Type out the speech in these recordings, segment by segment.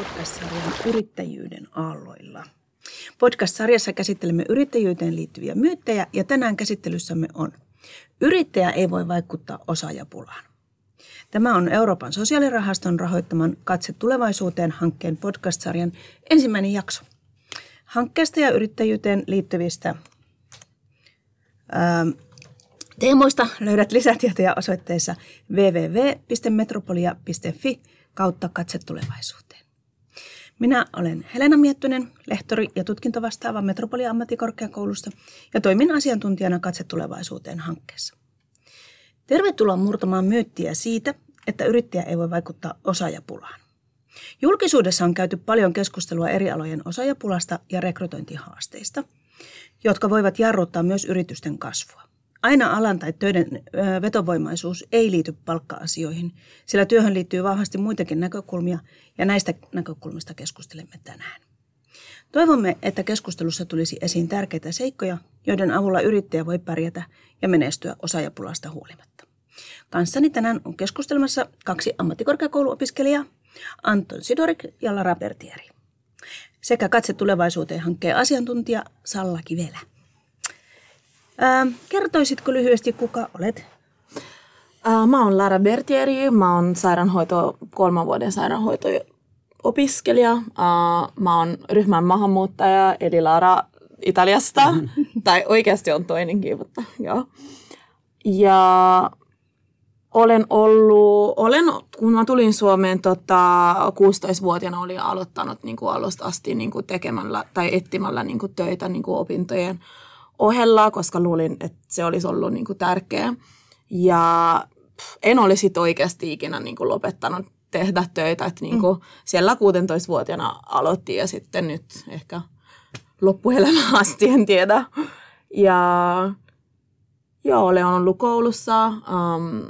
podcast-sarjan Yrittäjyyden aalloilla. Podcast-sarjassa käsittelemme yrittäjyyteen liittyviä myyttejä ja tänään käsittelyssämme on Yrittäjä ei voi vaikuttaa osaajapulaan. Tämä on Euroopan sosiaalirahaston rahoittaman Katse tulevaisuuteen hankkeen podcast-sarjan ensimmäinen jakso. Hankkeesta ja yrittäjyyteen liittyvistä ää, teemoista löydät lisätietoja osoitteessa www.metropolia.fi kautta katse tulevaisuuteen. Minä olen Helena Miettunen, lehtori ja tutkintovastaava Metropolia ammattikorkeakoulusta ja toimin asiantuntijana Katse tulevaisuuteen hankkeessa. Tervetuloa murtamaan myyttiä siitä, että yrittäjä ei voi vaikuttaa osaajapulaan. Julkisuudessa on käyty paljon keskustelua eri alojen osaajapulasta ja rekrytointihaasteista, jotka voivat jarruttaa myös yritysten kasvua. Aina alan tai töiden vetovoimaisuus ei liity palkka-asioihin, sillä työhön liittyy vahvasti muitakin näkökulmia ja näistä näkökulmista keskustelemme tänään. Toivomme, että keskustelussa tulisi esiin tärkeitä seikkoja, joiden avulla yrittäjä voi pärjätä ja menestyä osaajapulasta huolimatta. Kanssani tänään on keskustelemassa kaksi ammattikorkeakouluopiskelijaa, Anton Sidorik ja Lara Bertieri, sekä Katse tulevaisuuteen hankkeen asiantuntija Salla Kivelä. Ää, kertoisitko lyhyesti, kuka olet? Ää, mä oon Lara Bertieri, mä oon sairaanhoito, kolman vuoden sairaanhoito-opiskelija. Ää, mä oon ryhmän maahanmuuttaja, eli Lara Italiasta, tai oikeasti on toinenkin, mutta joo. Ja olen ollut, olen, kun mä tulin Suomeen tota, 16-vuotiaana, olin aloittanut niin kuin alusta asti niin kuin tekemällä tai etsimällä niin kuin töitä niin kuin opintojen ohella, koska luulin, että se olisi ollut niin kuin tärkeä. Ja en olisi oikeasti ikinä niin kuin lopettanut tehdä töitä. Että niin kuin mm. Siellä 16-vuotiaana aloitti ja sitten nyt ehkä loppuelämään asti, en tiedä. Ja joo, olen ollut koulussa. Um,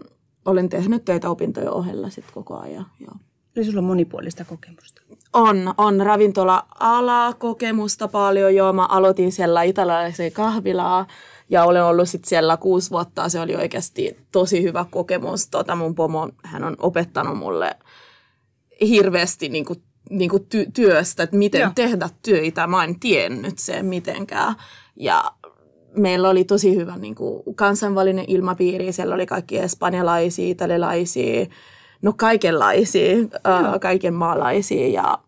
olen tehnyt töitä opintojen ohella sitten koko ajan. Joo. Eli sulla on monipuolista kokemusta. On, on ravintola-ala kokemusta paljon. Joo, mä aloitin siellä italialaisen kahvilaa ja olen ollut sitten siellä kuusi vuotta. Se oli oikeasti tosi hyvä kokemus. Tota mun pomo, hän on opettanut mulle hirveästi niin kuin, niin kuin ty- työstä, että miten Joo. tehdä töitä. Mä en tiennyt se mitenkään. Ja meillä oli tosi hyvä niin kuin, kansainvälinen ilmapiiri. Siellä oli kaikki espanjalaisia, italialaisia, no kaikenlaisia, uh, kaiken maalaisia ja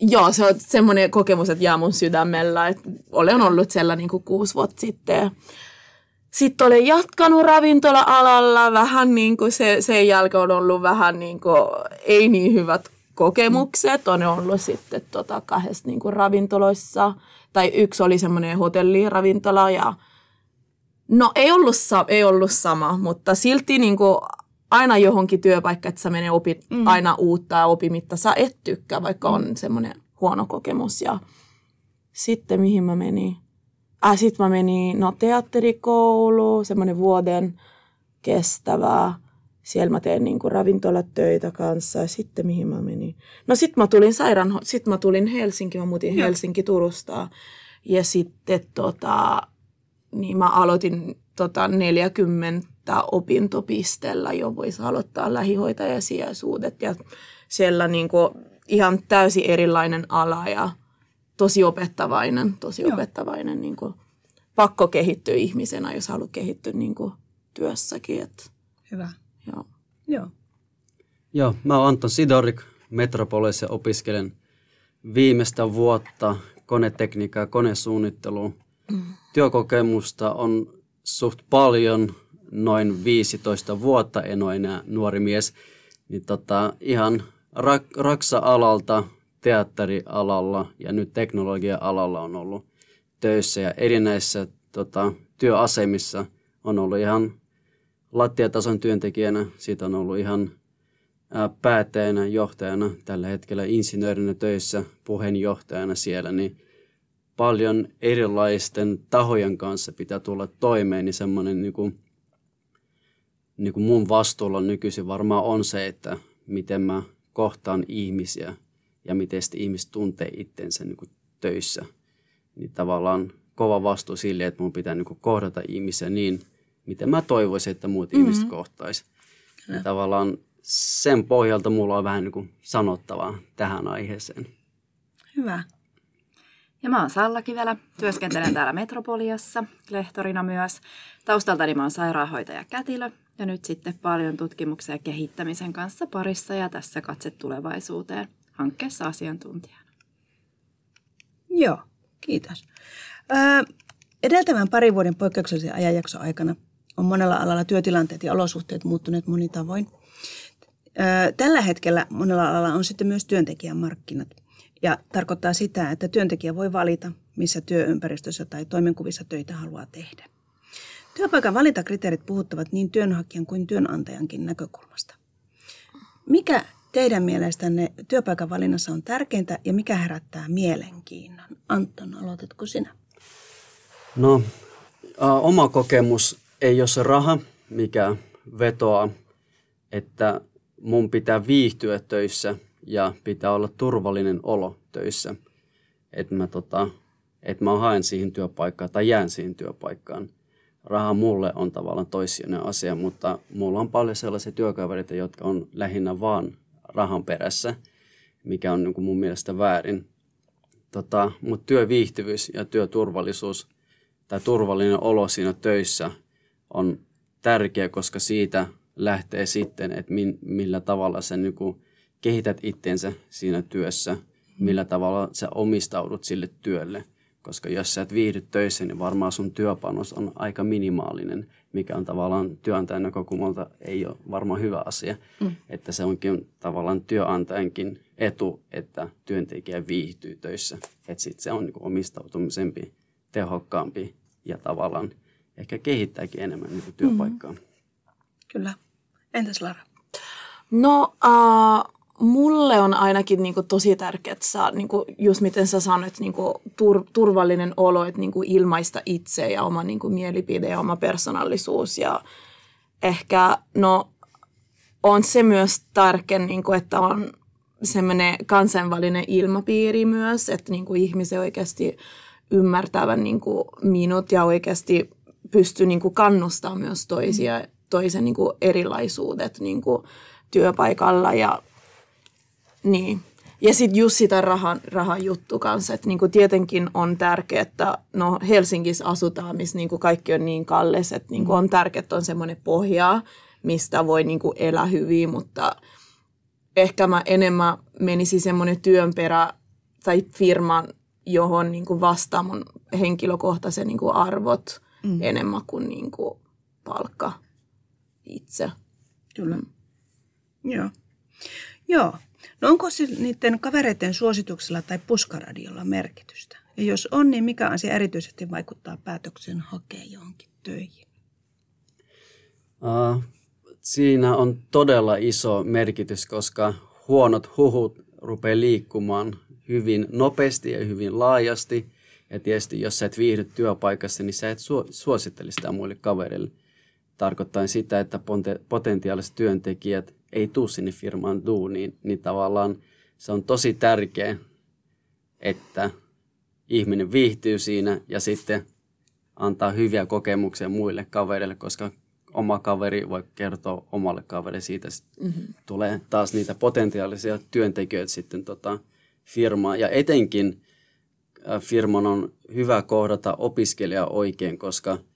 joo, se on semmoinen kokemus, että jää mun sydämellä, että olen ollut siellä niin kuin kuusi vuotta sitten. Sitten olen jatkanut ravintola-alalla vähän niin kuin se, sen jälkeen on ollut vähän niin kuin, ei niin hyvät kokemukset. On ollut sitten tota kahdessa niin kuin ravintoloissa, tai yksi oli semmoinen hotelliravintola ja No ei ollut, ei ollut sama, mutta silti niin kuin aina johonkin työpaikkaan, että sä menee opit mm. aina uutta ja opimitta. Sä et tykkää, vaikka on semmoinen huono kokemus. Ja sitten mihin mä menin? Äh, sitten mä menin no, teatterikoulu, semmoinen vuoden kestävää. Siellä mä teen niinku ravintolatöitä kanssa ja sitten mihin mä menin. No sitten mä tulin sairaan, sitten mä tulin Helsinki, mä muutin Helsinki Turusta. Ja sitten tota, niin mä aloitin tota 40 opintopisteellä jo voisi aloittaa lähihoitajasijaisuudet ja siellä niin kuin ihan täysin erilainen ala ja tosi opettavainen, tosi Joo. opettavainen niin kuin pakko kehittyä ihmisenä, jos haluaa kehittyä niin kuin työssäkin. Et, Hyvä. Joo. Joo. Joo, mä oon Anton Sidorik, Metropolissa opiskelen viimeistä vuotta konetekniikkaa ja konesuunnittelua. Mm. Työkokemusta on suht paljon, noin 15 vuotta, en ole enää nuori mies, niin tota, ihan rak- raksa-alalta, teatterialalla ja nyt teknologia-alalla on ollut töissä ja erinäisissä tota, työasemissa on ollut ihan lattiatason työntekijänä, siitä on ollut ihan päättäjänä, johtajana, tällä hetkellä insinöörinä töissä, puheenjohtajana siellä, niin paljon erilaisten tahojen kanssa pitää tulla toimeen, niin semmoinen niin kuin, niin kuin mun vastuulla nykyisin varmaan on se, että miten mä kohtaan ihmisiä ja miten sitten ihmiset tuntee itsensä niin kuin töissä. Niin tavallaan kova vastuu sille, että mun pitää niin kuin kohdata ihmisiä niin, miten mä toivoisin, että muut mm-hmm. ihmiset kohtaisi. Ja tavallaan sen pohjalta mulla on vähän niin kuin sanottavaa tähän aiheeseen. Hyvä. Ja mä oon Salla Kivelä, työskentelen täällä Metropoliassa, lehtorina myös. Taustaltani mä oon sairaanhoitaja kätilö ja nyt sitten paljon tutkimuksen ja kehittämisen kanssa parissa ja tässä katse tulevaisuuteen hankkeessa asiantuntijana. Joo, kiitos. Öö, edeltävän parin vuoden poikkeuksellisen ajanjakson aikana on monella alalla työtilanteet ja olosuhteet muuttuneet monin tavoin. Öö, tällä hetkellä monella alalla on sitten myös työntekijämarkkinat – ja tarkoittaa sitä, että työntekijä voi valita, missä työympäristössä tai toimenkuvissa töitä haluaa tehdä. Työpaikan valintakriteerit puhuttavat niin työnhakijan kuin työnantajankin näkökulmasta. Mikä teidän mielestänne työpaikan valinnassa on tärkeintä ja mikä herättää mielenkiinnon? Anton, aloitatko sinä? No, oma kokemus ei ole se raha, mikä vetoaa, että mun pitää viihtyä töissä – ja pitää olla turvallinen olo töissä, että mä, tota, että mä haen siihen työpaikkaan tai jään siihen työpaikkaan. Raha mulle on tavallaan toissijainen asia, mutta mulla on paljon sellaisia työkavereita, jotka on lähinnä vaan rahan perässä, mikä on niin kuin mun mielestä väärin. Tota, mutta työviihtyvyys ja työturvallisuus tai turvallinen olo siinä töissä on tärkeä, koska siitä lähtee sitten, että min, millä tavalla se niin kuin kehität itteensä siinä työssä, millä tavalla sä omistaudut sille työlle. Koska jos sä et viihdy töissä, niin varmaan sun työpanos on aika minimaalinen, mikä on tavallaan työnantajan näkökulmalta ei ole varmaan hyvä asia. Mm. Että se onkin tavallaan työnantajankin etu, että työntekijä viihtyy töissä. Että sitten se on niin omistautumisempi, tehokkaampi ja tavallaan ehkä kehittääkin enemmän niin työpaikkaa. Mm. Kyllä. Entäs Lara? No, uh, mulle on ainakin niin kuin, tosi tärkeää saa, niin kuin, just miten sä sanoit, niin kuin, tur, turvallinen olo, että niin kuin, ilmaista itse ja oma niin kuin, mielipide ja oma persoonallisuus. Ja ehkä, no, on se myös tärkeä, niin kuin, että on semmoinen kansainvälinen ilmapiiri myös, että niin kuin, ihmisen oikeasti ymmärtävän niin kuin, minut ja oikeasti pystyy niin kuin, kannustamaan myös toisia, toisen niin kuin, erilaisuudet niin kuin, työpaikalla ja niin. Ja sitten just sitä rahan, rahan juttu kanssa, että niinku tietenkin on tärkeää, että no Helsingissä asutaan, missä niinku kaikki on niin kallis, että niinku on tärkeää, että on semmoinen pohja, mistä voi niinku elää hyvin, mutta ehkä mä enemmän menisi semmoinen työnperä tai firman, johon niinku vastaa mun henkilökohtaisen niinku arvot mm. enemmän kuin niinku palkka itse. Kyllä. Joo. Joo. No onko niiden kavereiden suosituksella tai puskaradiolla merkitystä? Ja jos on, niin mikä asia erityisesti vaikuttaa päätöksen hakea johonkin töihin? Uh, siinä on todella iso merkitys, koska huonot huhut rupeaa liikkumaan hyvin nopeasti ja hyvin laajasti. Ja tietysti jos sä et viihdy työpaikassa, niin sä et suosittele sitä muille kavereille. Tarkoittaa sitä, että potentiaaliset työntekijät ei tule sinne firmaan duuniin, niin tavallaan se on tosi tärkeä, että ihminen viihtyy siinä ja sitten antaa hyviä kokemuksia muille kavereille, koska oma kaveri voi kertoa omalle kaverille siitä, mm-hmm. tulee taas niitä potentiaalisia työntekijöitä sitten tota firmaan. Ja etenkin firman on hyvä kohdata opiskelija oikein, koska –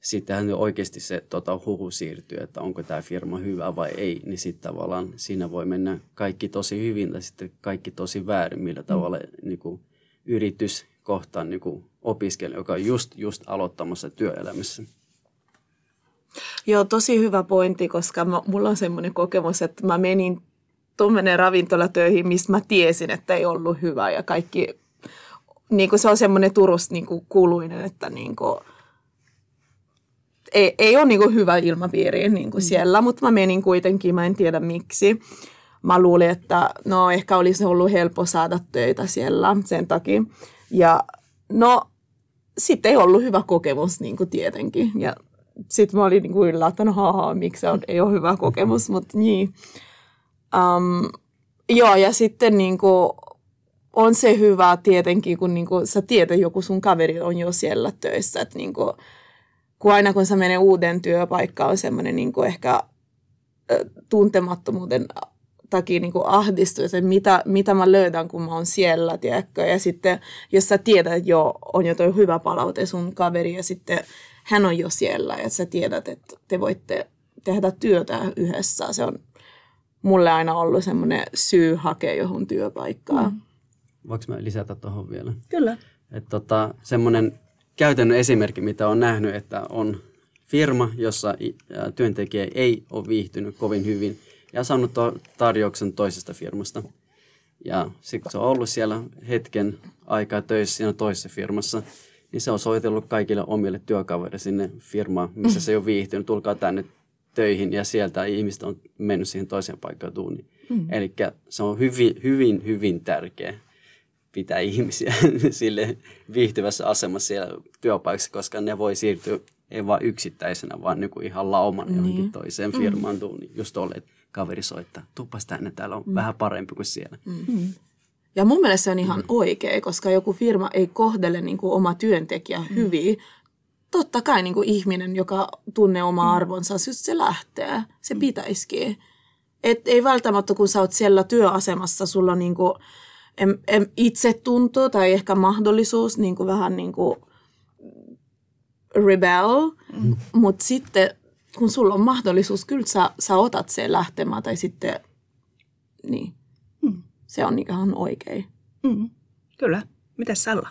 sittenhän oikeasti se tota, huhu siirtyy, että onko tämä firma hyvä vai ei, niin sitten tavallaan siinä voi mennä kaikki tosi hyvin tai sitten kaikki tosi väärin, millä tavalla mm. niin kuin, yritys kohtaa niin kuin, opiskelija, joka on just, just aloittamassa työelämässä. Joo, tosi hyvä pointti, koska mä, mulla on semmoinen kokemus, että mä menin tuommoinen ravintolatöihin, mistä mä tiesin, että ei ollut hyvä ja kaikki, niin kuin se on semmoinen turus niin kuin kuluinen, että niin kuin, ei, ei ole niin hyvä ilmapiiri niin kuin mm. siellä, mutta mä menin kuitenkin, mä en tiedä miksi. Mä luulin, että no ehkä olisi ollut helppo saada töitä siellä sen takia. Ja no sitten ei ollut hyvä kokemus niin kuin tietenkin. Ja sitten mä olin niin kuin yllättänyt, haha, miksi on, ei ole hyvä kokemus, mutta niin. Um, joo, ja sitten niin kuin, on se hyvä tietenkin, kun niin kuin, sä tiedät, joku sun kaveri on jo siellä töissä, että niin kuin, kun aina kun sä menee uuden työpaikkaan, on semmoinen niin kuin ehkä tuntemattomuuden takia niin ahdistuu, että mitä, mitä mä löydän, kun mä oon siellä, tiedätkö? Ja sitten, jos sä tiedät, että joo, on jo toi hyvä palaute sun kaveri, ja sitten hän on jo siellä, ja sä tiedät, että te voitte tehdä työtä yhdessä. Se on mulle aina ollut semmoinen syy hakea johon työpaikkaa. Mm. Voinko mä lisätä tuohon vielä? Kyllä. Että tota, semmoinen käytännön esimerkki, mitä on nähnyt, että on firma, jossa työntekijä ei ole viihtynyt kovin hyvin ja saanut tarjouksen toisesta firmasta. Ja sitten se on ollut siellä hetken aikaa töissä siinä toisessa firmassa, niin se on soitellut kaikille omille työkavereille sinne firmaan, missä se ei ole viihtynyt. Tulkaa tänne töihin ja sieltä ihmiset on mennyt siihen toiseen paikkaan duuniin. Mm. Eli se on hyvin, hyvin, hyvin tärkeä pitää ihmisiä sille viihtyvässä asemassa siellä työpaikassa, koska ne voi siirtyä ei vain yksittäisenä, vaan niin kuin ihan lauman niin. johonkin toiseen firmaan mm. duuniin. Just olet kaveri soittaa, tuppas tänne, täällä on mm. vähän parempi kuin siellä. Mm. mm. Ja mun mielestä se on ihan mm. oikein, koska joku firma ei kohdele niin kuin oma työntekijä mm. hyvin. Totta kai niin kuin ihminen, joka tunnee oma mm. arvonsa, just se lähtee. Se mm. pitäisikin. Et ei välttämättä, kun sä oot siellä työasemassa, sulla on niin kuin, em, em, itsetunto tai ehkä mahdollisuus niin kuin vähän niin kuin rebel, mm. mutta sitten kun sulla on mahdollisuus, kyllä sä, sä otat sen lähtemään tai sitten, niin, mm. se on ihan oikein. Mm. Kyllä. Mitäs Salla?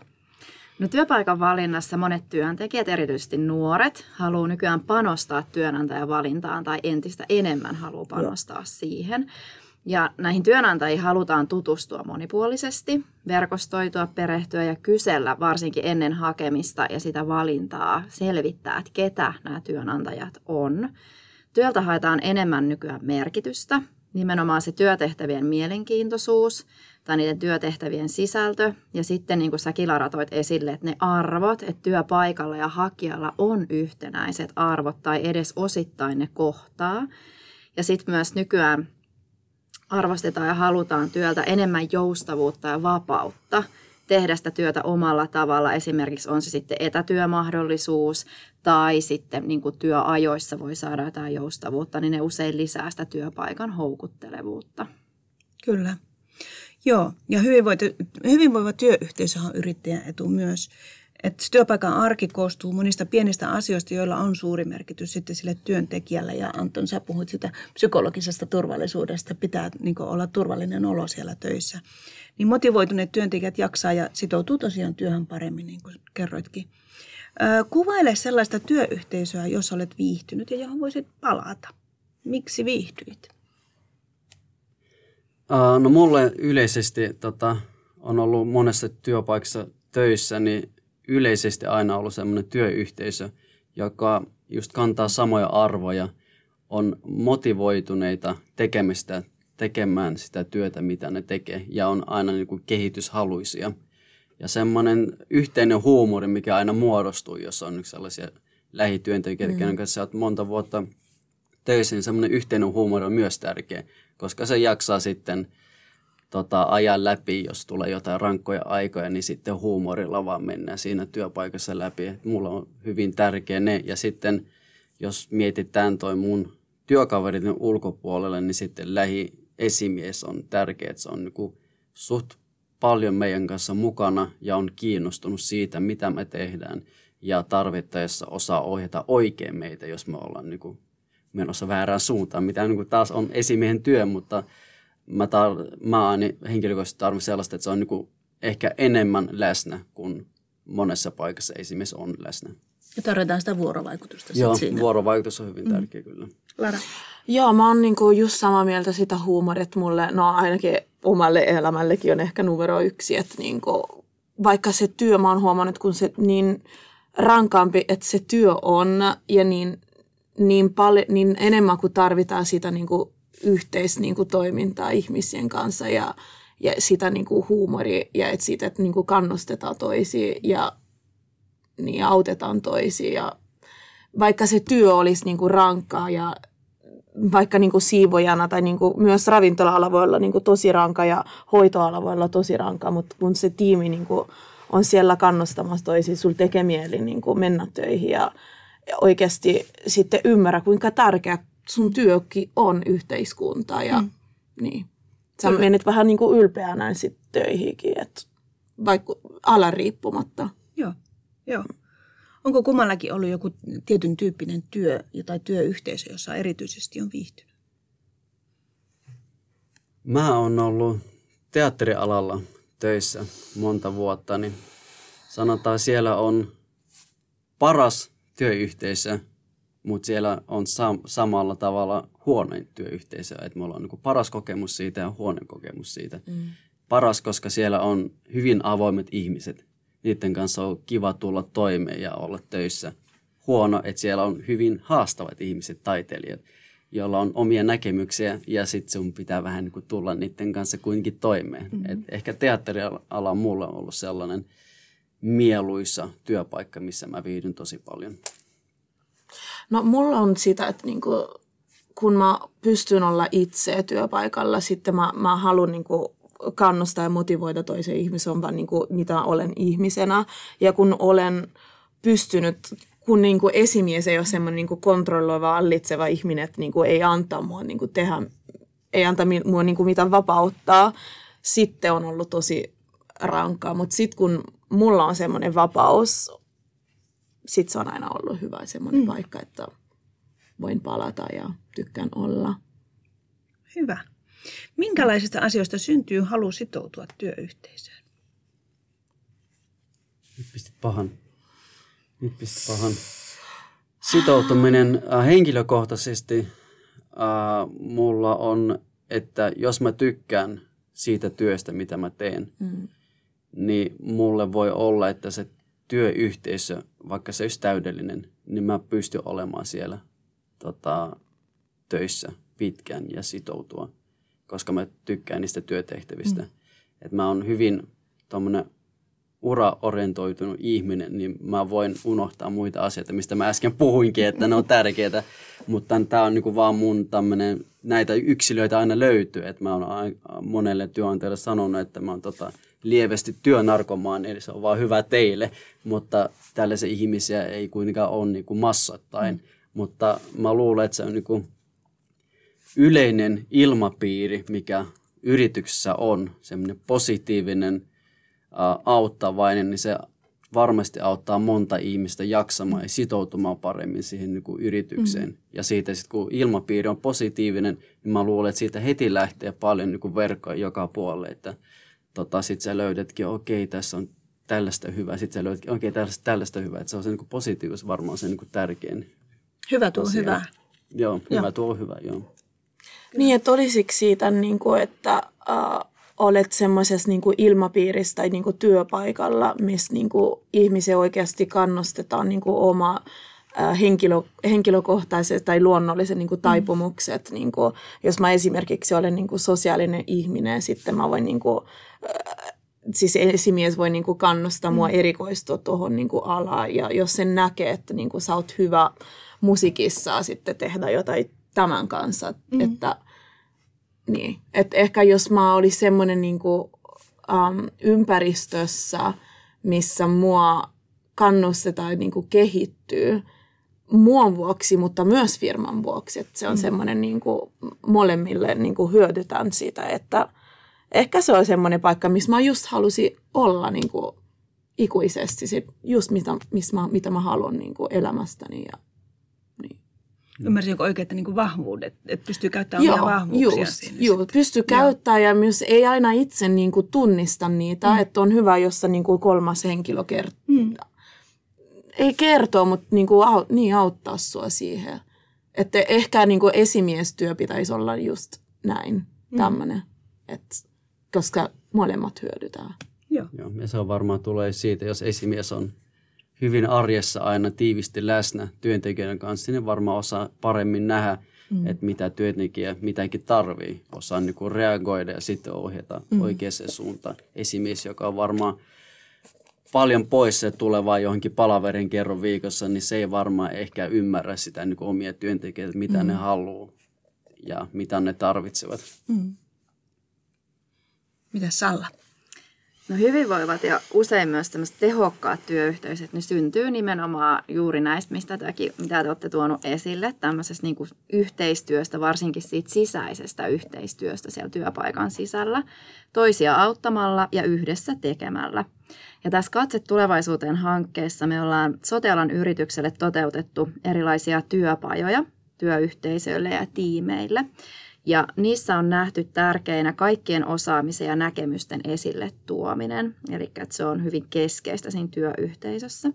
No työpaikan valinnassa monet työntekijät, erityisesti nuoret, haluaa nykyään panostaa työnantajan valintaan tai entistä enemmän haluaa panostaa Joo. siihen. Ja näihin työnantajiin halutaan tutustua monipuolisesti, verkostoitua, perehtyä ja kysellä varsinkin ennen hakemista ja sitä valintaa, selvittää, että ketä nämä työnantajat on. Työltä haetaan enemmän nykyään merkitystä, nimenomaan se työtehtävien mielenkiintoisuus tai niiden työtehtävien sisältö. Ja sitten niin kuin sä Kilara toit esille, että ne arvot, että työpaikalla ja hakijalla on yhtenäiset arvot tai edes osittain ne kohtaa. Ja sitten myös nykyään arvostetaan ja halutaan työltä enemmän joustavuutta ja vapautta tehdä sitä työtä omalla tavalla. Esimerkiksi on se sitten etätyömahdollisuus tai sitten niin kuin työajoissa voi saada jotain joustavuutta, niin ne usein lisää sitä työpaikan houkuttelevuutta. Kyllä. Joo, ja hyvinvoiva työyhteisö on yrittäjän etu myös että työpaikan arki koostuu monista pienistä asioista, joilla on suuri merkitys sitten sille työntekijälle. Ja Anton, sä puhuit sitä psykologisesta turvallisuudesta, pitää niin olla turvallinen olo siellä töissä. Niin motivoituneet työntekijät jaksaa ja sitoutuu tosiaan työhön paremmin, niin kuin kerroitkin. Kuvaile sellaista työyhteisöä, jos olet viihtynyt ja johon voisit palata. Miksi viihdyit? No mulle yleisesti tota, on ollut monessa työpaikassa töissä, niin yleisesti aina ollut sellainen työyhteisö, joka just kantaa samoja arvoja, on motivoituneita tekemistä, tekemään sitä työtä, mitä ne tekee, ja on aina niin kuin kehityshaluisia. Ja semmoinen yhteinen huumori, mikä aina muodostuu, jos on sellaisia lähityöntekijöitä, mm. kenen kanssa olet monta vuotta töissä, niin semmoinen yhteinen huumori on myös tärkeä, koska se jaksaa sitten – tota, ajan läpi, jos tulee jotain rankkoja aikoja, niin sitten huumorilla vaan mennään siinä työpaikassa läpi. Et mulla on hyvin tärkeä ne. Ja sitten jos mietitään toi mun työkaverit ulkopuolelle, niin sitten lähiesimies on tärkeä, että se on niin suht paljon meidän kanssa mukana ja on kiinnostunut siitä, mitä me tehdään ja tarvittaessa osaa ohjata oikein meitä, jos me ollaan niin kuin menossa väärään suuntaan, mitä niin kuin taas on esimiehen työ, mutta mä, tar- mä aina henkilökohtaisesti tarvitsen sellaista, että se on niin ehkä enemmän läsnä kuin monessa paikassa esimerkiksi on läsnä. Ja tarvitaan sitä vuorovaikutusta Joo, siinä. vuorovaikutus on hyvin mm. tärkeä kyllä. Lara? Joo, mä oon niinku just samaa mieltä sitä huumoria, että mulle, no ainakin omalle elämällekin on ehkä numero yksi, että niinku, vaikka se työ, mä oon huomannut, kun se niin rankaampi, että se työ on ja niin, niin, paljon, niin enemmän kuin tarvitaan sitä niinku yhteistoimintaa niin ihmisien kanssa ja, ja sitä niin kuin huumoria ja että siitä, että niin kuin kannustetaan toisia ja niin autetaan toisia. Ja vaikka se työ olisi niin kuin rankkaa ja vaikka niin kuin siivojana tai niin kuin myös ravintola-ala voi olla niin kuin tosi ranka ja hoitoala voi olla tosi ranka, mutta kun se tiimi niin kuin on siellä kannustamassa toisia, sulla tekee mieli niin kuin mennä töihin ja oikeasti sitten ymmärrä, kuinka tärkeä sun työkin on yhteiskunta ja mm. niin. Sä Kyllä. menet vähän niin kuin ylpeänä sit töihinkin, että vaikka ala riippumatta. Joo, joo. Onko kummallakin ollut joku tietyn tyyppinen työ tai työyhteisö, jossa erityisesti on viihtynyt? Mä oon ollut teatterialalla töissä monta vuotta, niin sanotaan siellä on paras työyhteisö, mutta siellä on sam- samalla tavalla huonoin työyhteisö. Että mulla on niin paras kokemus siitä ja huono kokemus siitä. Mm. Paras, koska siellä on hyvin avoimet ihmiset. Niiden kanssa on kiva tulla toimeen ja olla töissä. Huono, että siellä on hyvin haastavat ihmiset, taiteilijat, joilla on omia näkemyksiä ja sitten sun pitää vähän niin tulla niiden kanssa kuitenkin toimeen. Mm-hmm. Et ehkä teatteriala on ollut sellainen mieluisa työpaikka, missä mä viihdyn tosi paljon. No mulla on sitä, että niinku, kun mä pystyn olla itse työpaikalla, sitten mä, mä haluan niinku kannustaa ja motivoida toisen ihmisen, vaan niinku, mitä olen ihmisenä. Ja kun olen pystynyt, kun niinku esimies ei ole semmoinen niinku kontrolloiva, allitseva ihminen, että niinku ei antaa mua niinku tehdä, ei antaa mua niinku mitään vapauttaa, sitten on ollut tosi rankkaa. Mutta sitten kun mulla on semmoinen vapaus sitten se on aina ollut hyvä semmoinen mm. paikka, että voin palata ja tykkään olla. Hyvä. Minkälaisista asioista syntyy halu sitoutua työyhteisöön? Nyt pistit pahan. Nyt pistit pahan. Sitoutuminen äh, henkilökohtaisesti äh, mulla on, että jos mä tykkään siitä työstä, mitä mä teen, mm. niin mulle voi olla, että se työyhteisö, vaikka se olisi täydellinen, niin mä pystyn olemaan siellä tota, töissä pitkään ja sitoutua, koska mä tykkään niistä työtehtävistä. Mm. Et mä oon hyvin tuommoinen uraorientoitunut ihminen, niin mä voin unohtaa muita asioita, mistä mä äsken puhuinkin, että ne on tärkeitä. Mutta tämä on niinku vaan mun tämmöinen, näitä yksilöitä aina löytyy. Että mä oon monelle työnantajalle sanonut, että mä oon tota, lievästi työnarkomaan, eli se on vaan hyvä teille, mutta tällaisia ihmisiä ei kuitenkaan ole niin kuin massattain. Mm. Mutta mä luulen, että se on niin kuin yleinen ilmapiiri, mikä yrityksessä on, semmoinen positiivinen, auttavainen, niin se varmasti auttaa monta ihmistä jaksamaan ja sitoutumaan paremmin siihen niin kuin yritykseen. Mm. Ja siitä sitten, kun ilmapiiri on positiivinen, niin mä luulen, että siitä heti lähtee paljon niin kuin verkkoa joka puolelle, että – tota, sitten sä löydätkin, okei, okay, tässä on tällaista hyvää, sitten sä löydätkin, okei, okay, tällaista, tällaista hyvää. Että se on se niin kuin positiivisuus varmaan se niin kuin tärkein. Hyvä tuo asia. hyvä. Joo, hyvä joo. tuo hyvä, joo. Niin, että olisiko siitä, niin kuin, että äh, olet semmoisessa niin ilmapiirissä tai niin kuin työpaikalla, missä niin kuin ihmisiä oikeasti kannustetaan niin kuin oma henkilö, henkilökohtaiset tai luonnolliset niin kuin taipumukset. Mm. Niin kuin, jos mä esimerkiksi olen niin kuin sosiaalinen ihminen, sitten mä voin niin kuin, siis esimies voi niin kuin kannustaa mua mm. erikoistua tuohon niin alaan. Ja jos sen näkee, että niin kuin sä oot hyvä musiikissa sitten tehdä jotain tämän kanssa. Mm. Että, niin. että ehkä jos mä olisin semmoinen niin kuin, um, ympäristössä, missä mua kannustetaan niin kuin kehittyä, muun vuoksi, mutta myös firman vuoksi. Että se on mm. semmoinen niin kuin molemmille niin kuin hyödytään siitä, että ehkä se on semmoinen paikka, missä mä just halusin olla niin kuin ikuisesti, sit just mitä, missä mä, mitä mä haluan niin kuin elämästäni. Ja, niin. Ymmärsinkö oikein, että niin kuin vahvuudet, että pystyy käyttämään joo, omia vahvuuksia just, siinä? Joo, pystyy käyttämään ja myös ei aina itse niin kuin tunnista niitä, mm. että on hyvä, jossa niin kuin kolmas henkilö kertoo. Mm ei kertoa, mutta niin, kuin, niin auttaa sua siihen. Että ehkä niin kuin esimiestyö pitäisi olla just näin, tämmöinen, mm. koska molemmat hyödytään. Joo. Joo. Ja se on varmaan tulee siitä, jos esimies on hyvin arjessa aina tiivisti läsnä työntekijöiden kanssa, niin varmaan osaa paremmin nähdä, mm. että mitä työntekijä mitäkin tarvii. Osaa niin kuin reagoida ja sitten ohjata mm. oikeaan suuntaan. Esimies, joka on varmaan paljon pois se tulevaa johonkin palaverin kerran viikossa, niin se ei varmaan ehkä ymmärrä sitä niin omia työntekijöitä, mitä mm. ne haluaa ja mitä ne tarvitsevat. Mm. Mitä Salla? No hyvinvoivat ja usein myös tehokkaat työyhteisöt, ne syntyy nimenomaan juuri näistä, mistä tämäkin, mitä te olette tuonut esille, tämmöisestä niin kuin yhteistyöstä, varsinkin siitä sisäisestä yhteistyöstä siellä työpaikan sisällä, toisia auttamalla ja yhdessä tekemällä. Ja tässä Katse tulevaisuuteen hankkeessa me ollaan sotealan yritykselle toteutettu erilaisia työpajoja työyhteisöille ja tiimeille. Ja niissä on nähty tärkeinä kaikkien osaamisen ja näkemysten esille tuominen. Eli että se on hyvin keskeistä siinä työyhteisössä.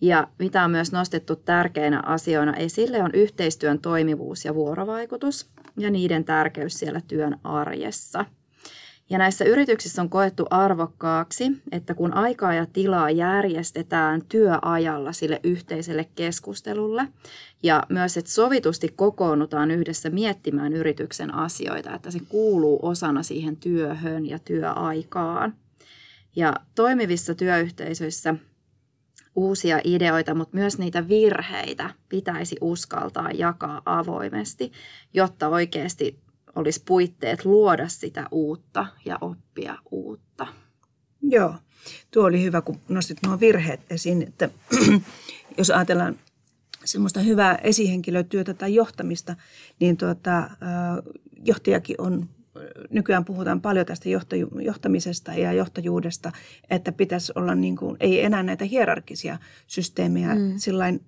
Ja mitä on myös nostettu tärkeinä asioina esille on yhteistyön toimivuus ja vuorovaikutus ja niiden tärkeys siellä työn arjessa – ja näissä yrityksissä on koettu arvokkaaksi, että kun aikaa ja tilaa järjestetään työajalla sille yhteiselle keskustelulle ja myös, että sovitusti kokoonnutaan yhdessä miettimään yrityksen asioita, että se kuuluu osana siihen työhön ja työaikaan. Ja toimivissa työyhteisöissä uusia ideoita, mutta myös niitä virheitä pitäisi uskaltaa jakaa avoimesti, jotta oikeasti olisi puitteet luoda sitä uutta ja oppia uutta. Joo, tuo oli hyvä, kun nostit nuo virheet esiin, että jos ajatellaan semmoista hyvää esihenkilötyötä tai johtamista, niin tuota, johtajakin on, nykyään puhutaan paljon tästä johtamisesta ja johtajuudesta, että pitäisi olla niin kuin, ei enää näitä hierarkisia systeemejä mm. sillain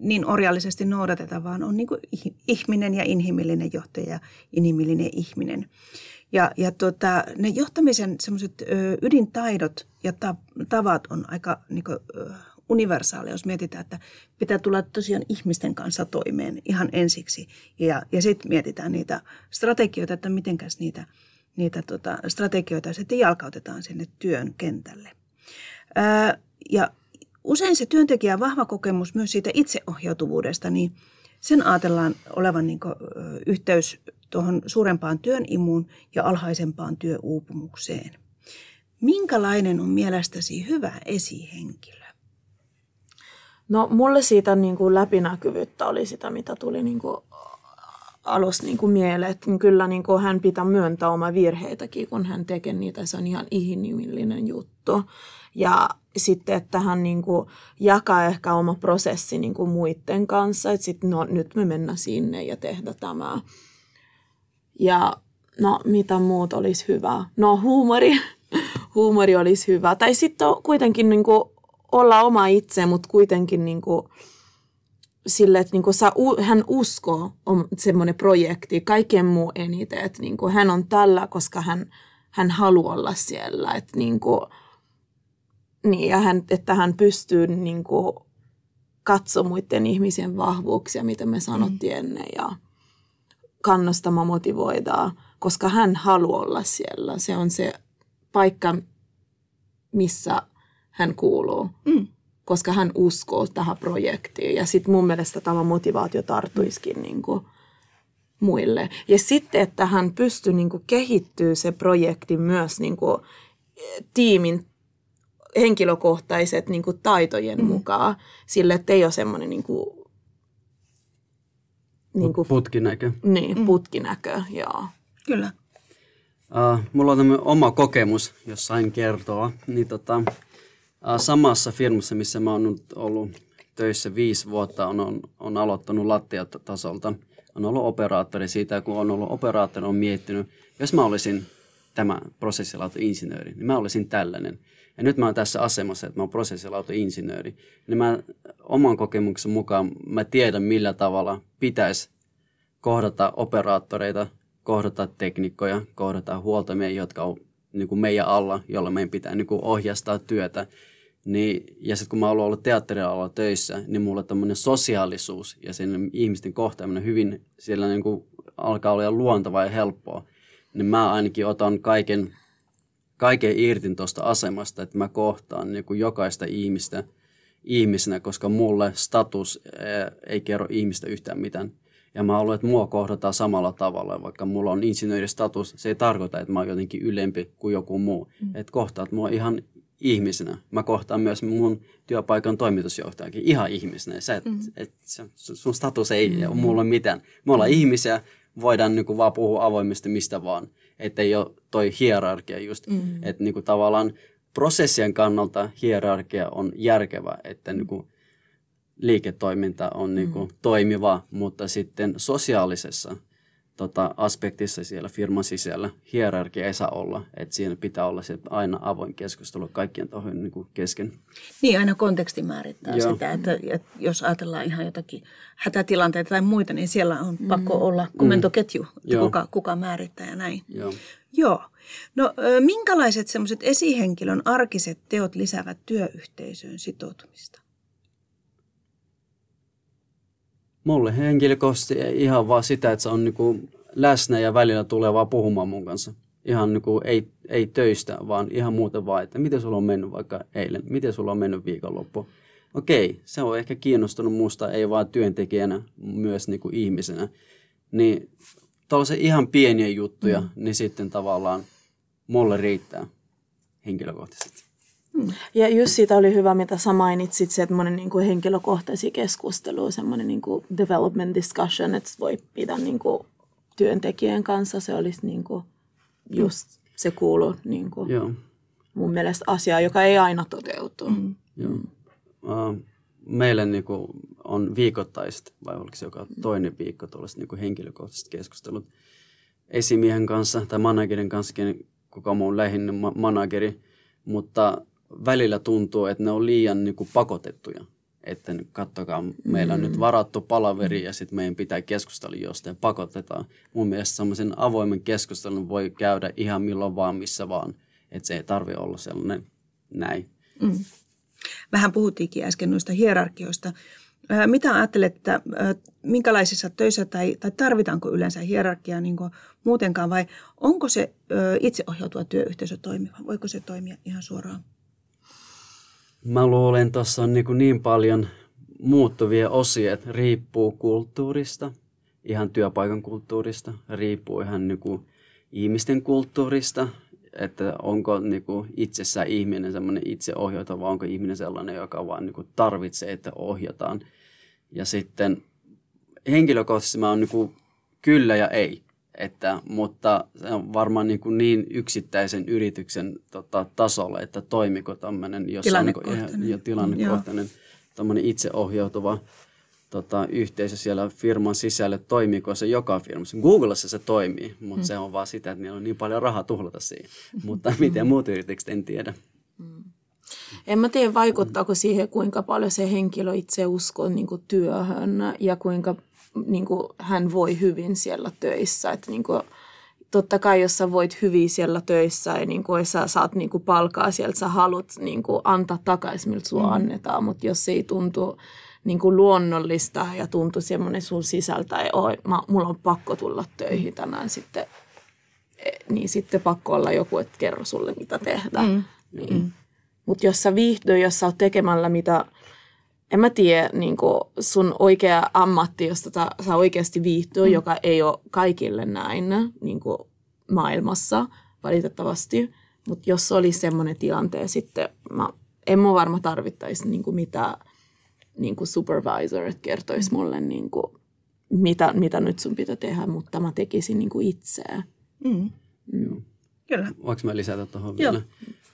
niin orjallisesti noudateta, vaan on niin kuin ihminen ja inhimillinen johtaja ja inhimillinen ihminen. Ja, ja tota, ne johtamisen semmoiset ydintaidot ja tavat on aika niin kuin, universaali, jos mietitään, että pitää tulla tosiaan ihmisten kanssa toimeen ihan ensiksi. Ja, ja sitten mietitään niitä strategioita, että mitenkäs niitä, niitä tota, strategioita sitten jalkautetaan sinne työn kentälle. Ää, ja usein se työntekijän vahva kokemus myös siitä itseohjautuvuudesta, niin sen ajatellaan olevan niin yhteys tuohon suurempaan työn imuun ja alhaisempaan työuupumukseen. Minkälainen on mielestäsi hyvä esihenkilö? No mulle siitä niin kuin läpinäkyvyyttä oli sitä, mitä tuli niin kuin alussa niin kuin mieleen, että kyllä niin kuin hän pitää myöntää oma virheitäkin, kun hän tekee niitä. Se on ihan inhimillinen juttu. Ja sitten, että hän niin kuin jakaa ehkä oma prosessi niin kuin muiden kanssa, että sitten no, nyt me mennään sinne ja tehdä tämä. Ja no, mitä muut olisi hyvä? No, huumori. huumori olisi hyvä. Tai sitten kuitenkin niin kuin olla oma itse, mutta kuitenkin niin kuin sille, että niin kuin sa, hän uskoo on semmoinen projekti kaiken muu eniten, että niin kuin hän on tällä, koska hän, hän haluaa olla siellä. Että niin kuin, niin, ja hän, että hän pystyy niin kuin, katsomaan muiden ihmisen vahvuuksia, mitä me sanottiin mm. ennen, ja kannustamaan motivoidaan, koska hän haluaa olla siellä. Se on se paikka, missä hän kuuluu, mm. koska hän uskoo tähän projektiin. Ja sitten mun mielestä tämä motivaatio tarttuisikin niin kuin, muille. Ja sitten, että hän pystyy niin kuin, kehittyä se projekti myös niin kuin, tiimin henkilökohtaiset niin kuin, taitojen mm. mukaan sille, että ei ole semmoinen niin kuin, niin kuin, putkinäkö. Niin, mm. putkinäkö, joo. Kyllä. Uh, mulla on tämmöinen oma kokemus, jos sain kertoa. Niin tota, uh, samassa firmassa, missä mä oon nyt ollut töissä viisi vuotta, on, on, on aloittanut lattiatasolta. On ollut operaattori siitä, kun on ollut operaattori, on miettinyt, jos mä olisin tämä prosessilautoinsinööri, niin mä olisin tällainen – ja nyt mä oon tässä asemassa, että mä oon prosessilautoinsinööri. Niin mä oman kokemuksen mukaan mä tiedän, millä tavalla pitäisi kohdata operaattoreita, kohdata teknikkoja, kohdata huoltamia, jotka on niin kuin meidän alla, jolla meidän pitää niin kuin ohjastaa työtä. Niin, ja sitten kun mä oon ollut teatterialalla töissä, niin mulle tämmöinen sosiaalisuus ja sen ihmisten kohtaaminen hyvin siellä niin kuin alkaa olla luontava ja helppoa. Niin mä ainakin otan kaiken kaiken irti tuosta asemasta, että mä kohtaan niin kuin jokaista ihmistä ihmisenä, koska mulle status eh, ei kerro ihmistä yhtään mitään. Ja mä haluan, että mua kohdataan samalla tavalla. Vaikka mulla on insinööristatus, se ei tarkoita, että mä oon jotenkin ylempi kuin joku muu. Mm. Että kohtaat mua ihan ihmisenä. Mä kohtaan myös mun työpaikan toimitusjohtajakin ihan ihmisenä. Se, et, mm. et, sun status ei mm. ole mulle mitään. Me ollaan mm. ihmisiä, voidaan niin kuin vaan puhua avoimesti mistä vaan. Että ei ole toi hierarkia just, mm. että niin kuin tavallaan prosessien kannalta hierarkia on järkevä, että niin kuin liiketoiminta on niin kuin mm. toimiva, mutta sitten sosiaalisessa tota, aspektissa siellä firman sisällä hierarkia ei saa olla, että siinä pitää olla se aina avoin keskustelu kaikkien tahojen niin kuin kesken. Niin, aina konteksti määrittää Joo. sitä, että, että jos ajatellaan ihan jotakin hätätilanteita tai muita, niin siellä on mm. pakko olla komentoketju, mm. kuka, kuka määrittää ja näin. Joo. Joo. No minkälaiset semmoiset esihenkilön arkiset teot lisäävät työyhteisöön sitoutumista? Mulle henkilökohtaisesti ihan vaan sitä, että se on niinku läsnä ja välillä tulee vaan puhumaan mun kanssa. Ihan niinku ei, ei töistä, vaan ihan muuten vaan, että miten sulla on mennyt vaikka eilen, miten sulla on mennyt viikonloppu. Okei, se on ehkä kiinnostunut musta, ei vaan työntekijänä, myös niinku ihmisenä. Niin tuollaisia ihan pieniä juttuja, mm. niin sitten tavallaan mulle riittää henkilökohtaisesti. Mm. Ja just siitä oli hyvä, mitä sä mainitsit, se semmoinen niin kuin henkilökohtaisia keskustelua, semmoinen niin kuin development discussion, että voi pitää niin kuin työntekijän kanssa, se olisi niin kuin just se kuulu niin kuin Joo. mun mielestä asiaa, joka ei aina toteutu. Mm. Joo. Uh, meille niin kuin on viikoittaiset, vai oliko se joka toinen viikko tuollaiset niin henkilökohtaiset keskustelut esimiehen kanssa tai managerin kanssa, kuka on mun lähinnä manageri, mutta välillä tuntuu, että ne on liian niin kuin pakotettuja. Että kattokaa, meillä on mm. nyt varattu palaveri ja sitten meidän pitää keskustella jostain pakotetaan. Mun mielestä semmoisen avoimen keskustelun voi käydä ihan milloin vaan, missä vaan. Että se ei tarvi olla sellainen näin. Mm. Vähän puhuttiinkin äsken noista hierarkioista. Mitä ajattelet, että minkälaisissa töissä tai, tai tarvitaanko yleensä hierarkiaa niin muutenkaan vai onko se itseohjautuva työyhteisö toimiva? Voiko se toimia ihan suoraan? Mä luulen, tuossa on niin, niin paljon muuttuvia osia, että riippuu kulttuurista, ihan työpaikan kulttuurista, riippuu ihan niin kuin ihmisten kulttuurista, että onko niin kuin itsessään ihminen semmoinen vai onko ihminen sellainen, joka vaan niin kuin tarvitsee, että ohjataan. Ja sitten henkilökohtaisesti mä oon niin kuin kyllä ja ei. Että, mutta se on varmaan niin, kuin niin yksittäisen yrityksen tota, tasolla, että toimiko tämmöinen, jos tilannekohtainen, on, jo tilannekohtainen itseohjautuva tota, yhteisö siellä firman sisällä, toimiiko se joka firmassa. Googlessa se toimii, mutta mm. se on vaan sitä, että niillä on niin paljon rahaa tuhlata siihen. mutta miten muut yritykset, en tiedä. Mm. En mä tiedä, vaikuttaako siihen, kuinka paljon se henkilö itse uskoo niin kuin työhön ja kuinka niin kuin, hän voi hyvin siellä töissä. Että niin kuin, totta kai, jos sä voit hyvin siellä töissä ja niin kuin, sä saat niin kuin, palkaa sieltä, sä haluat niin kuin, antaa takaisin, miltä sua mm. annetaan. Mutta jos se ei tuntu niin kuin luonnollista ja tuntuu semmoinen sun sisältä, että oi, mä, mulla on pakko tulla töihin tänään sitten, e, niin sitten pakko olla joku, että kerro sulle mitä tehdä. Mm. Niin. Mm. Mutta jos sä viihdyt, jos sä oot tekemällä mitä, en mä tiedä, niin sun oikea ammatti, josta ta, sä oikeasti viihtyy, mm. joka ei ole kaikille näin niin maailmassa valitettavasti. Mutta jos olisi semmoinen tilanteen sitten, mä, en mä varma tarvittaisi niin mitään niin kuin supervisor, että kertoisi mm. mulle, niin kuin, mitä, mitä nyt sun pitää tehdä, mutta mä tekisin niin kuin itse. Mm. Mm. Kyllä. Voinko mä lisätä tuohon vielä?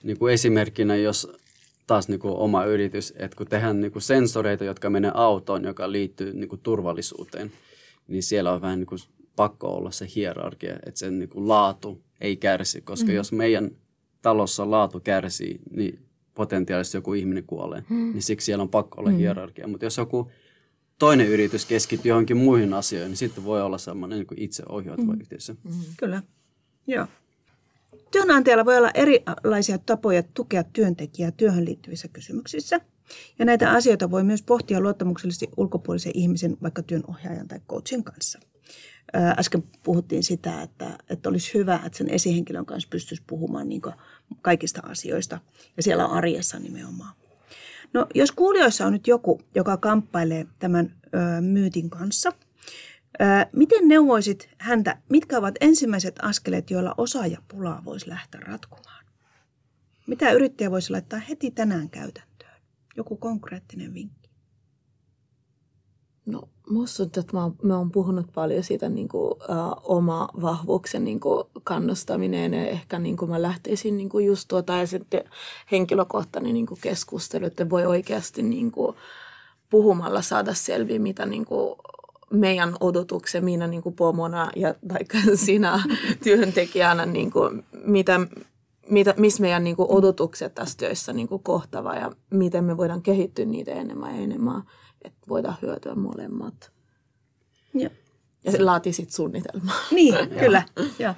Niin kuin esimerkkinä, jos taas niin kuin oma yritys, että kun tehdään niin kuin sensoreita, jotka menee autoon, joka liittyy niin kuin turvallisuuteen, niin siellä on vähän niin kuin pakko olla se hierarkia, että sen niin kuin laatu ei kärsi, koska mm. jos meidän talossa laatu kärsii, niin potentiaalisesti joku ihminen kuolee. Mm. Niin siksi siellä on pakko olla mm. hierarkia. Mutta jos joku toinen yritys keskittyy johonkin muihin asioihin, niin sitten voi olla semmoinen niin itseohjautuva mm. yhteisö. Mm. Kyllä, joo. Työnantajalla voi olla erilaisia tapoja tukea työntekijää työhön liittyvissä kysymyksissä. Ja näitä asioita voi myös pohtia luottamuksellisesti ulkopuolisen ihmisen, vaikka työnohjaajan tai coachin kanssa. Äsken puhuttiin sitä, että, että olisi hyvä, että sen esihenkilön kanssa pystyisi puhumaan niin kaikista asioista ja siellä arjessa nimenomaan. No, jos kuulijoissa on nyt joku, joka kamppailee tämän ö, myytin kanssa, miten neuvoisit häntä, mitkä ovat ensimmäiset askeleet, joilla osaajapulaa voisi lähteä ratkomaan? Mitä yrittäjä voisi laittaa heti tänään käytäntöön? Joku konkreettinen vinkki. No, musta että mä mä oon puhunut paljon siitä niin kuin, uh, oma vahvuuksen niin kuin, kannustaminen ja ehkä niin kuin mä lähtisin niin kuin, just tuota ja sitten henkilökohtainen niin kuin, keskustelu, että voi oikeasti niin kuin, puhumalla saada selviä, mitä niin kuin, meidän odotuksen, minä niin kuin pomona ja vaikka sinä työntekijänä, niin kuin, mitä, mitä, missä meidän niin kuin, odotukset tässä työssä niin kuin, kohtava ja miten me voidaan kehittyä niitä enemmän ja enemmän että voidaan hyötyä molemmat. Ja, ja se laati sitten suunnitelmaa. Niin, kyllä. Ja.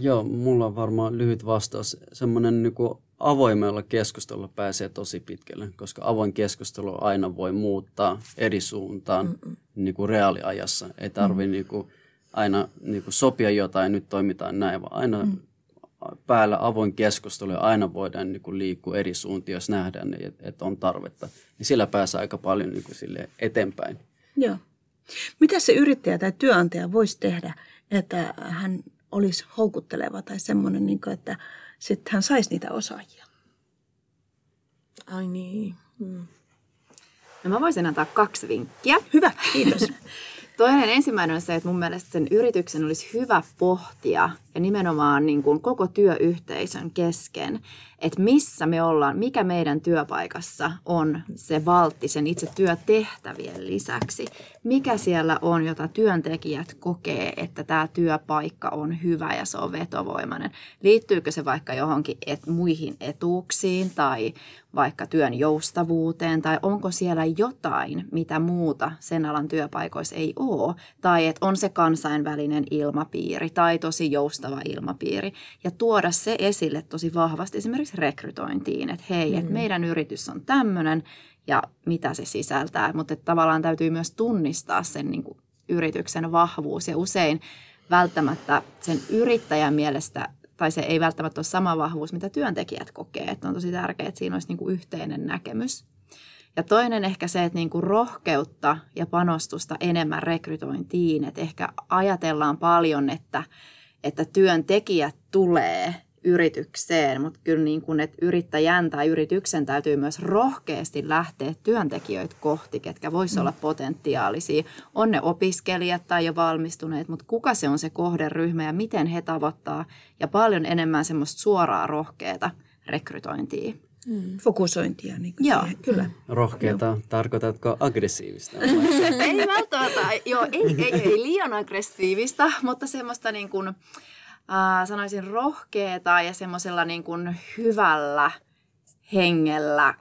Joo, mulla on varmaan lyhyt vastaus. Semmoinen niin avoimella keskustelulla pääsee tosi pitkälle, koska avoin keskustelu aina voi muuttaa eri suuntaan niin kuin reaaliajassa. Ei tarvi mm. niin kuin aina niin kuin sopia jotain, nyt toimitaan näin, vaan aina mm. päällä avoin keskustelu ja aina voidaan niin kuin liikkua eri suuntiin, jos nähdään, että on tarvetta. Niin sillä pääsee aika paljon niin kuin sille eteenpäin. Joo. Mitä se yrittäjä tai työnantaja voisi tehdä, että hän olisi houkutteleva tai semmoinen, niin kuin, että sitten hän saisi niitä osaajia? Ai niin. Hmm. No mä voisin antaa kaksi vinkkiä. Hyvä, kiitos. Toinen ensimmäinen on se, että mun mielestä sen yrityksen olisi hyvä pohtia ja nimenomaan niin kuin koko työyhteisön kesken, että missä me ollaan, mikä meidän työpaikassa on se valtti sen itse työtehtävien lisäksi. Mikä siellä on, jota työntekijät kokee, että tämä työpaikka on hyvä ja se on vetovoimainen. Liittyykö se vaikka johonkin et, muihin etuuksiin tai vaikka työn joustavuuteen tai onko siellä jotain, mitä muuta sen alan työpaikoissa ei ole. Tai että on se kansainvälinen ilmapiiri tai tosi joustava ilmapiiri ja tuoda se esille tosi vahvasti esimerkiksi rekrytointiin, että hei, mm. että meidän yritys on tämmöinen ja mitä se sisältää, mutta tavallaan täytyy myös tunnistaa sen niin kuin yrityksen vahvuus ja usein välttämättä sen yrittäjän mielestä tai se ei välttämättä ole sama vahvuus, mitä työntekijät kokee. Että on tosi tärkeää, että siinä olisi niin kuin yhteinen näkemys. Ja toinen ehkä se, että niin kuin rohkeutta ja panostusta enemmän rekrytointiin. Että ehkä ajatellaan paljon, että, että työntekijät tulee yritykseen, mutta kyllä niin kuin, että yrittäjän tai yrityksen täytyy myös rohkeasti lähteä työntekijöitä kohti, ketkä voisi mm. olla potentiaalisia. On ne opiskelijat tai jo valmistuneet, mutta kuka se on se kohderyhmä ja miten he tavoittaa ja paljon enemmän semmoista suoraa rohkeata rekrytointia. Mm. Fokusointia. Niin joo. Siihen, kyllä. Rohkeata, joo. tarkoitatko aggressiivista? ei välttämättä, joo, ei, ei, ei liian aggressiivista, mutta semmoista niin kuin, äh, sanoisin rohkeeta ja semmoisella niin kuin hyvällä hengellä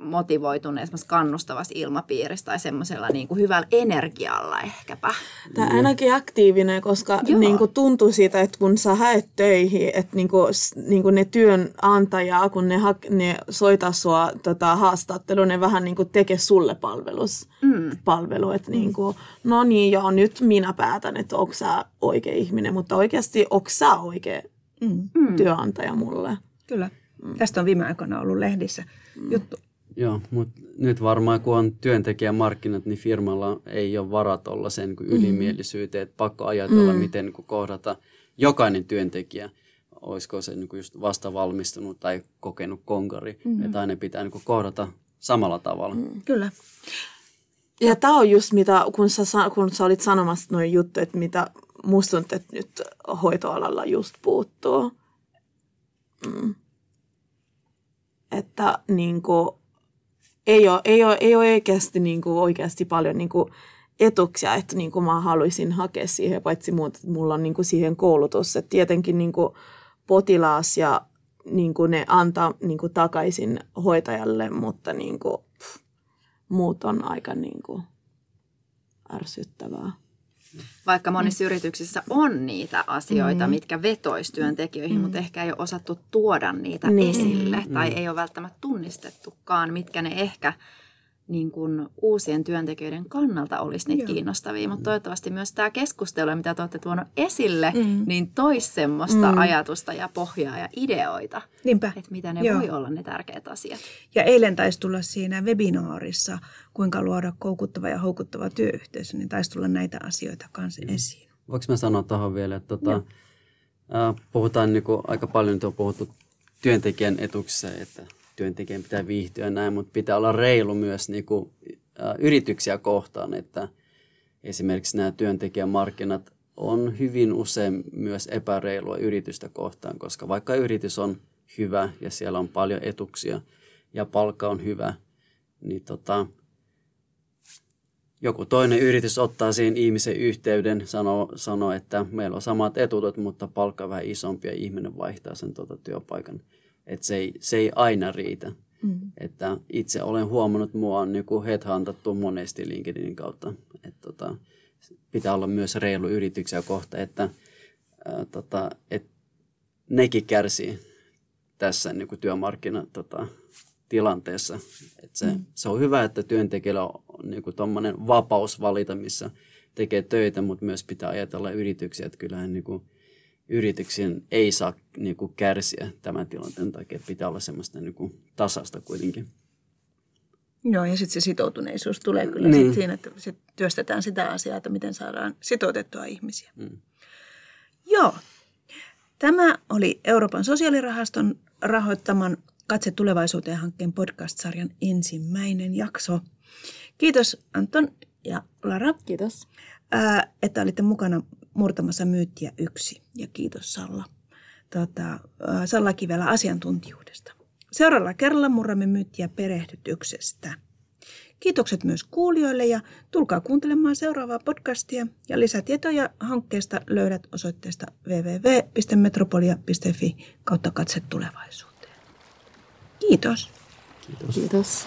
motivoituneessa kannustavassa ilmapiirissä tai semmoisella niin kuin hyvällä energialla ehkäpä. Tämä ainakin aktiivinen, koska niin kuin tuntuu siitä, että kun sä haet töihin, että niin kuin, niin kuin ne työnantajaa, kun ne, ha, ne soittaa sua tota, haastatteluun, ne vähän niin kuin tekee sulle palvelus, mm. palvelu. Että mm. niin kuin, no niin, joo, nyt minä päätän, että onko sä oikea ihminen, mutta oikeasti onko sä oikea mm. työnantaja mulle. Kyllä. Mm. Tästä on viime aikoina ollut lehdissä mm. juttu. Joo, mutta nyt varmaan kun on työntekijämarkkinat, niin firmalla ei ole varat olla sen niin ylimielisyyteen, että pakko ajatella, mm. miten niin kohdata jokainen työntekijä. Olisiko se niin just vasta valmistunut tai kokenut konkari, mm. että aina pitää niin kohdata samalla tavalla. Mm. Kyllä. Ja tämä on just mitä, kun sä, kun sä olit sanomassa noin juttu, että mitä musta tuntuu, että nyt hoitoalalla just puuttuu. Mm että niin kuin, ei, ole, ei, ole, ei ole oikeasti, niin kuin, oikeasti paljon niin kuin, etuksia, että niin kuin mä haluaisin hakea siihen, paitsi muuta, että mulla on niin kuin siihen koulutus. Että tietenkin niin kuin potilas ja niin kuin ne antaa niin kuin takaisin hoitajalle, mutta niin kuin, pff, muut on aika niin kuin ärsyttävää. Vaikka monissa mm. yrityksissä on niitä asioita, mm. mitkä vetois työntekijöihin, mm. mutta ehkä ei ole osattu tuoda niitä niin. esille tai mm. ei ole välttämättä tunnistettukaan, mitkä ne ehkä niin kuin uusien työntekijöiden kannalta olisi niitä Joo. kiinnostavia, mutta toivottavasti myös tämä keskustelu, mitä te olette tuonut esille, mm. niin toisi semmoista mm. ajatusta ja pohjaa ja ideoita, Niinpä. että mitä ne Joo. voi olla ne tärkeät asiat. Ja eilen taisi tulla siinä webinaarissa, kuinka luoda koukuttava ja houkuttava työyhteisö, niin taisi tulla näitä asioita kanssa mm. esiin. Voinko mä sanoa tuohon vielä, että tota, äh, puhutaan niin kuin, aika paljon, nyt on puhuttu työntekijän etuksessa, että työntekijän pitää viihtyä näin, mutta pitää olla reilu myös niin kuin, yrityksiä kohtaan, että esimerkiksi nämä työntekijämarkkinat on hyvin usein myös epäreilua yritystä kohtaan, koska vaikka yritys on hyvä ja siellä on paljon etuksia ja palkka on hyvä, niin tota, joku toinen yritys ottaa siihen ihmisen yhteyden, sanoo, sanoo, että meillä on samat etuudet, mutta palkka vähän isompi ja ihminen vaihtaa sen tuota työpaikan. Että se ei, se ei aina riitä. Mm. Että itse olen huomannut, että mua on niin headhuntattu monesti LinkedInin kautta. Että tota, pitää olla myös reilu yrityksiä kohta, että ää, tota, et nekin kärsii tässä niin kuin työmarkkina tota, tilanteessa. Et se, mm. se on hyvä, että työntekijällä on niin kuin vapaus valita, missä tekee töitä, mutta myös pitää ajatella yrityksiä, että kyllähän niin kuin yrityksien ei saa niin kuin kärsiä tämän tilanteen takia. Pitää olla semmoista niin kuin tasasta kuitenkin. Joo, ja sitten se sitoutuneisuus tulee kyllä niin. sit siinä, että sit työstetään sitä asiaa, että miten saadaan sitoutettua ihmisiä. Mm. Joo, tämä oli Euroopan sosiaalirahaston rahoittaman Katse tulevaisuuteen hankkeen podcast-sarjan ensimmäinen jakso. Kiitos Anton ja Lara. Kiitos. Ää, että olitte mukana murtamassa myyttiä yksi. Ja kiitos Salla. Tota, Salla Kivelä asiantuntijuudesta. Seuraavalla kerralla murramme myyttiä perehdytyksestä. Kiitokset myös kuulijoille ja tulkaa kuuntelemaan seuraavaa podcastia ja lisätietoja hankkeesta löydät osoitteesta www.metropolia.fi kautta katse tulevaisuuteen. Kiitos. Kiitos. Kiitos.